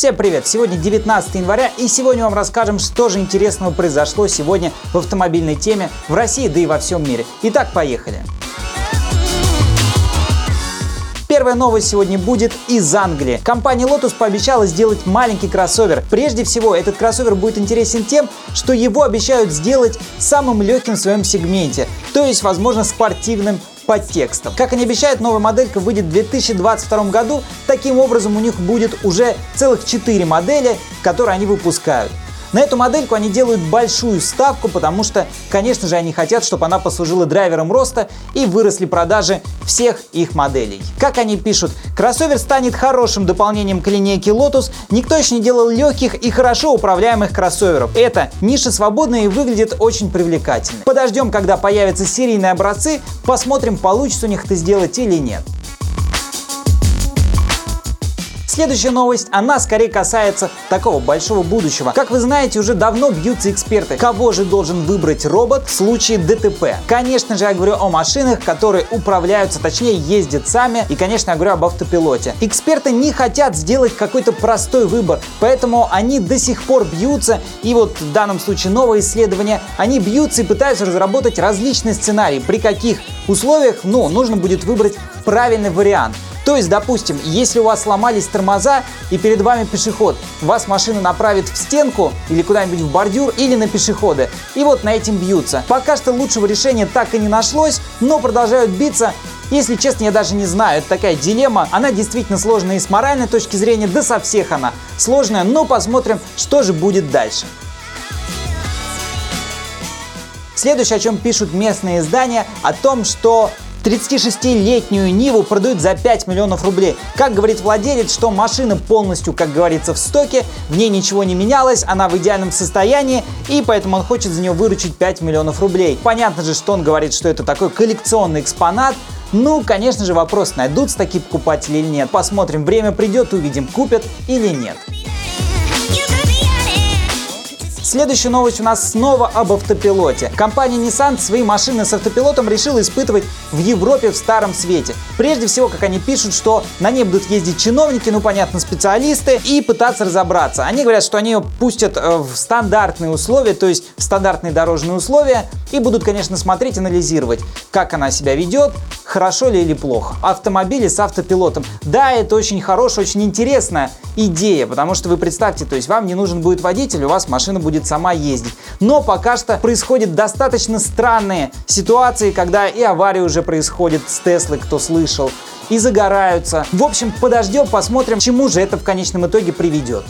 Всем привет! Сегодня 19 января и сегодня вам расскажем, что же интересного произошло сегодня в автомобильной теме в России, да и во всем мире. Итак, поехали! Первая новость сегодня будет из Англии. Компания Lotus пообещала сделать маленький кроссовер. Прежде всего, этот кроссовер будет интересен тем, что его обещают сделать самым легким в своем сегменте, то есть, возможно, спортивным по текстам. Как они обещают, новая моделька выйдет в 2022 году. Таким образом, у них будет уже целых 4 модели, которые они выпускают. На эту модельку они делают большую ставку, потому что, конечно же, они хотят, чтобы она послужила драйвером роста и выросли продажи всех их моделей. Как они пишут, кроссовер станет хорошим дополнением к линейке Lotus. Никто еще не делал легких и хорошо управляемых кроссоверов. Это ниша свободная и выглядит очень привлекательно. Подождем, когда появятся серийные образцы, посмотрим, получится у них это сделать или нет. Следующая новость, она скорее касается такого большого будущего. Как вы знаете, уже давно бьются эксперты. Кого же должен выбрать робот в случае ДТП? Конечно же, я говорю о машинах, которые управляются, точнее ездят сами. И, конечно, я говорю об автопилоте. Эксперты не хотят сделать какой-то простой выбор, поэтому они до сих пор бьются. И вот в данном случае новое исследование, они бьются и пытаются разработать различные сценарии, при каких условиях, ну, нужно будет выбрать правильный вариант. То есть, допустим, если у вас сломались тормоза и перед вами пешеход, вас машина направит в стенку или куда-нибудь в бордюр или на пешеходы. И вот на этим бьются. Пока что лучшего решения так и не нашлось, но продолжают биться если честно, я даже не знаю, это такая дилемма. Она действительно сложная и с моральной точки зрения, да со всех она сложная, но посмотрим, что же будет дальше. Следующее, о чем пишут местные издания, о том, что 36-летнюю Ниву продают за 5 миллионов рублей. Как говорит владелец, что машина полностью, как говорится, в стоке, в ней ничего не менялось, она в идеальном состоянии, и поэтому он хочет за нее выручить 5 миллионов рублей. Понятно же, что он говорит, что это такой коллекционный экспонат, ну, конечно же, вопрос, найдутся такие покупатели или нет. Посмотрим, время придет, увидим, купят или нет. Следующая новость у нас снова об автопилоте. Компания Nissan свои машины с автопилотом решила испытывать в Европе в старом свете. Прежде всего, как они пишут, что на ней будут ездить чиновники, ну понятно, специалисты, и пытаться разобраться. Они говорят, что они ее пустят э, в стандартные условия, то есть в стандартные дорожные условия, и будут, конечно, смотреть, анализировать, как она себя ведет, хорошо ли или плохо. Автомобили с автопилотом. Да, это очень хорошая, очень интересная идея, потому что вы представьте, то есть вам не нужен будет водитель, у вас машина будет сама ездить. Но пока что происходят достаточно странные ситуации, когда и аварии уже происходят с Теслы, кто слышал, и загораются. В общем, подождем, посмотрим, чему же это в конечном итоге приведет.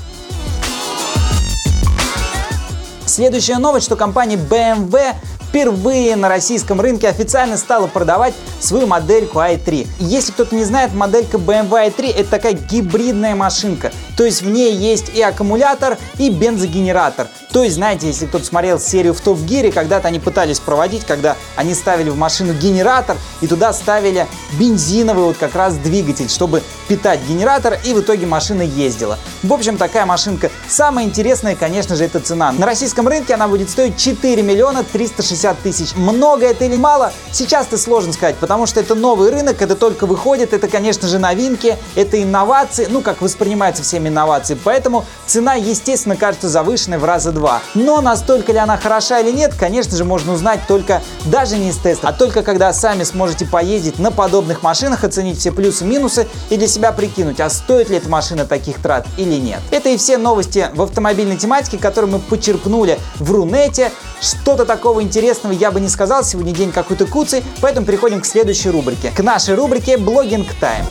Следующая новость, что компания BMW впервые на российском рынке официально стала продавать свою модельку i3. Если кто-то не знает, моделька BMW i3 это такая гибридная машинка. То есть в ней есть и аккумулятор, и бензогенератор. То есть, знаете, если кто-то смотрел серию в Топ Гире, когда-то они пытались проводить, когда они ставили в машину генератор и туда ставили бензиновый вот как раз двигатель, чтобы питать генератор, и в итоге машина ездила. В общем, такая машинка. Самое интересное, конечно же, это цена. На российском рынке она будет стоить 4 миллиона 360 тысяч. Много это или мало? Сейчас-то сложно сказать, потому что это новый рынок, это только выходит, это, конечно же, новинки, это инновации, ну, как воспринимаются всеми инновации. Поэтому цена, естественно, кажется завышенной в раза два 2. Но настолько ли она хороша или нет, конечно же, можно узнать только даже не из теста, а только когда сами сможете поездить на подобных машинах, оценить все плюсы и минусы и для себя прикинуть, а стоит ли эта машина таких трат или нет. Это и все новости в автомобильной тематике, которые мы почерпнули в Рунете. Что-то такого интересного я бы не сказал, сегодня день какой-то куцый, поэтому переходим к следующей рубрике. К нашей рубрике «Блогинг Тайм».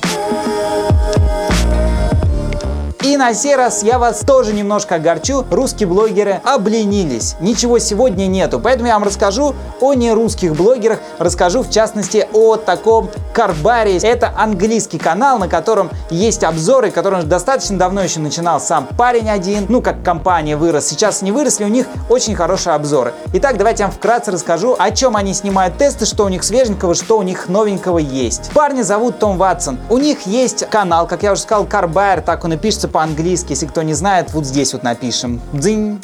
И на сей раз я вас тоже немножко огорчу. Русские блогеры обленились. Ничего сегодня нету. Поэтому я вам расскажу о нерусских блогерах. Расскажу в частности о таком Карбаре. Это английский канал, на котором есть обзоры, который достаточно давно еще начинал сам парень один. Ну, как компания вырос. Сейчас не выросли, у них очень хорошие обзоры. Итак, давайте я вам вкратце расскажу, о чем они снимают тесты, что у них свеженького, что у них новенького есть. Парня зовут Том Ватсон. У них есть канал, как я уже сказал, Карбайер, так он и пишется по-английски. Если кто не знает, вот здесь вот напишем. Дзинь.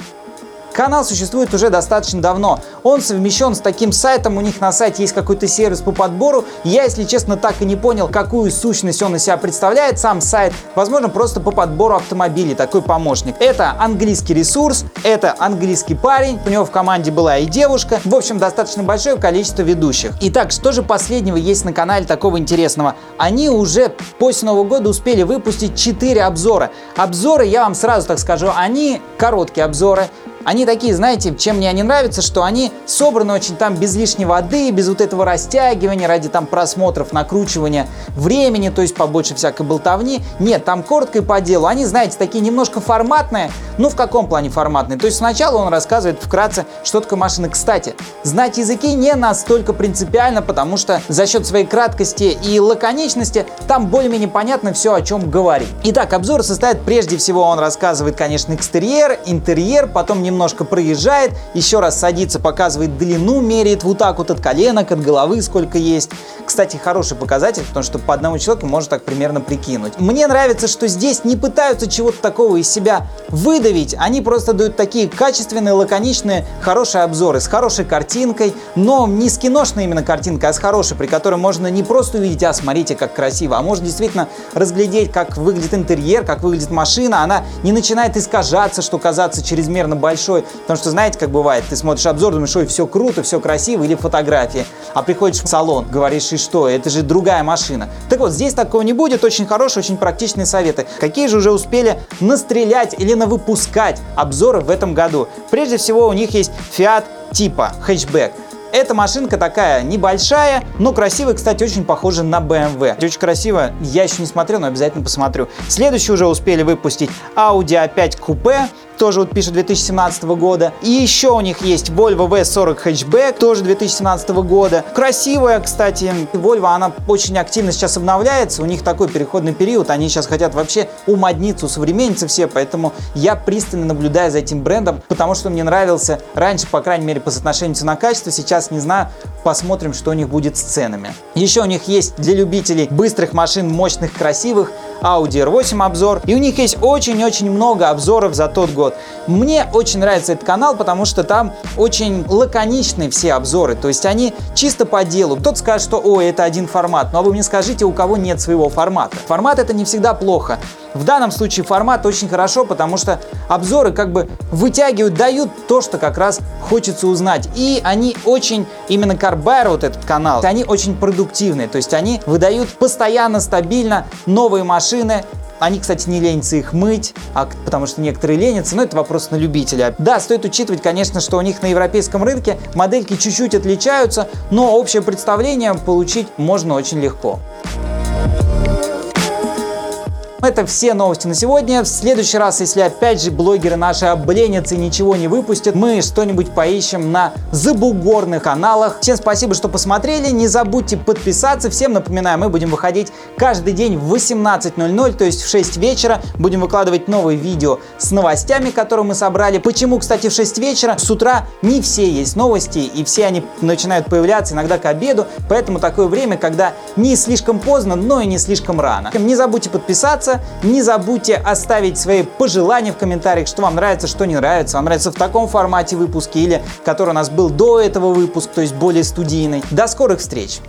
Канал существует уже достаточно давно. Он совмещен с таким сайтом, у них на сайте есть какой-то сервис по подбору. Я, если честно, так и не понял, какую сущность он из себя представляет, сам сайт. Возможно, просто по подбору автомобилей такой помощник. Это английский ресурс, это английский парень, у него в команде была и девушка. В общем, достаточно большое количество ведущих. Итак, что же последнего есть на канале такого интересного? Они уже после Нового года успели выпустить 4 обзора. Обзоры, я вам сразу так скажу, они короткие обзоры, они такие, знаете, чем мне они нравятся, что они собраны очень там без лишней воды, без вот этого растягивания ради там просмотров, накручивания времени, то есть побольше всякой болтовни. Нет, там коротко и по делу. Они, знаете, такие немножко форматные. Ну, в каком плане форматные? То есть сначала он рассказывает вкратце, что такое машина. Кстати, знать языки не настолько принципиально, потому что за счет своей краткости и лаконичности там более-менее понятно все, о чем говорит. Итак, обзор состоит прежде всего, он рассказывает, конечно, экстерьер, интерьер, потом немного немножко проезжает, еще раз садится, показывает длину, меряет вот так вот от коленок, от головы сколько есть. Кстати, хороший показатель, потому что по одному человеку можно так примерно прикинуть. Мне нравится, что здесь не пытаются чего-то такого из себя выдавить, они просто дают такие качественные, лаконичные, хорошие обзоры с хорошей картинкой, но не с киношной именно картинкой, а с хорошей, при которой можно не просто увидеть, а смотрите, как красиво, а можно действительно разглядеть, как выглядит интерьер, как выглядит машина, она не начинает искажаться, что казаться чрезмерно большой большой. Потому что, знаете, как бывает, ты смотришь обзор, думаешь, ой, все круто, все красиво, или фотографии. А приходишь в салон, говоришь, и что, это же другая машина. Так вот, здесь такого не будет, очень хорошие, очень практичные советы. Какие же уже успели настрелять или навыпускать обзоры в этом году? Прежде всего, у них есть Fiat типа хэтчбэк. Эта машинка такая небольшая, но красивая, кстати, очень похожа на BMW. Очень красиво, я еще не смотрел, но обязательно посмотрю. Следующий уже успели выпустить Audi A5 Coupe тоже вот пишет 2017 года. И еще у них есть Volvo V40 Hatchback, тоже 2017 года. Красивая, кстати. Volvo, она очень активно сейчас обновляется, у них такой переходный период, они сейчас хотят вообще умодниться, усовремениться все, поэтому я пристально наблюдаю за этим брендом, потому что мне нравился раньше, по крайней мере, по соотношению цена-качество, сейчас не знаю, посмотрим, что у них будет с ценами. Еще у них есть для любителей быстрых машин, мощных, красивых, Audi R8 обзор. И у них есть очень-очень много обзоров за тот год. Мне очень нравится этот канал, потому что там очень лаконичные все обзоры. То есть они чисто по делу. Кто-то скажет, что ой, это один формат. Но вы мне скажите, у кого нет своего формата. Формат это не всегда плохо. В данном случае формат очень хорошо, потому что обзоры как бы вытягивают, дают то, что как раз хочется узнать. И они очень, именно Carbuyer, вот этот канал, они очень продуктивные. То есть они выдают постоянно, стабильно новые машины, они, кстати, не ленятся их мыть, а, потому что некоторые ленятся, но это вопрос на любителя. Да, стоит учитывать, конечно, что у них на европейском рынке модельки чуть-чуть отличаются, но общее представление получить можно очень легко. Это все новости на сегодня. В следующий раз, если опять же блогеры наши обленятся и ничего не выпустят, мы что-нибудь поищем на забугорных каналах. Всем спасибо, что посмотрели. Не забудьте подписаться. Всем напоминаю, мы будем выходить каждый день в 18.00, то есть в 6 вечера. Будем выкладывать новые видео с новостями, которые мы собрали. Почему, кстати, в 6 вечера? С утра не все есть новости, и все они начинают появляться иногда к обеду. Поэтому такое время, когда не слишком поздно, но и не слишком рано. Не забудьте подписаться, не забудьте оставить свои пожелания в комментариях, что вам нравится, что не нравится. Вам нравится в таком формате выпуски или который у нас был до этого выпуска, то есть более студийный. До скорых встреч!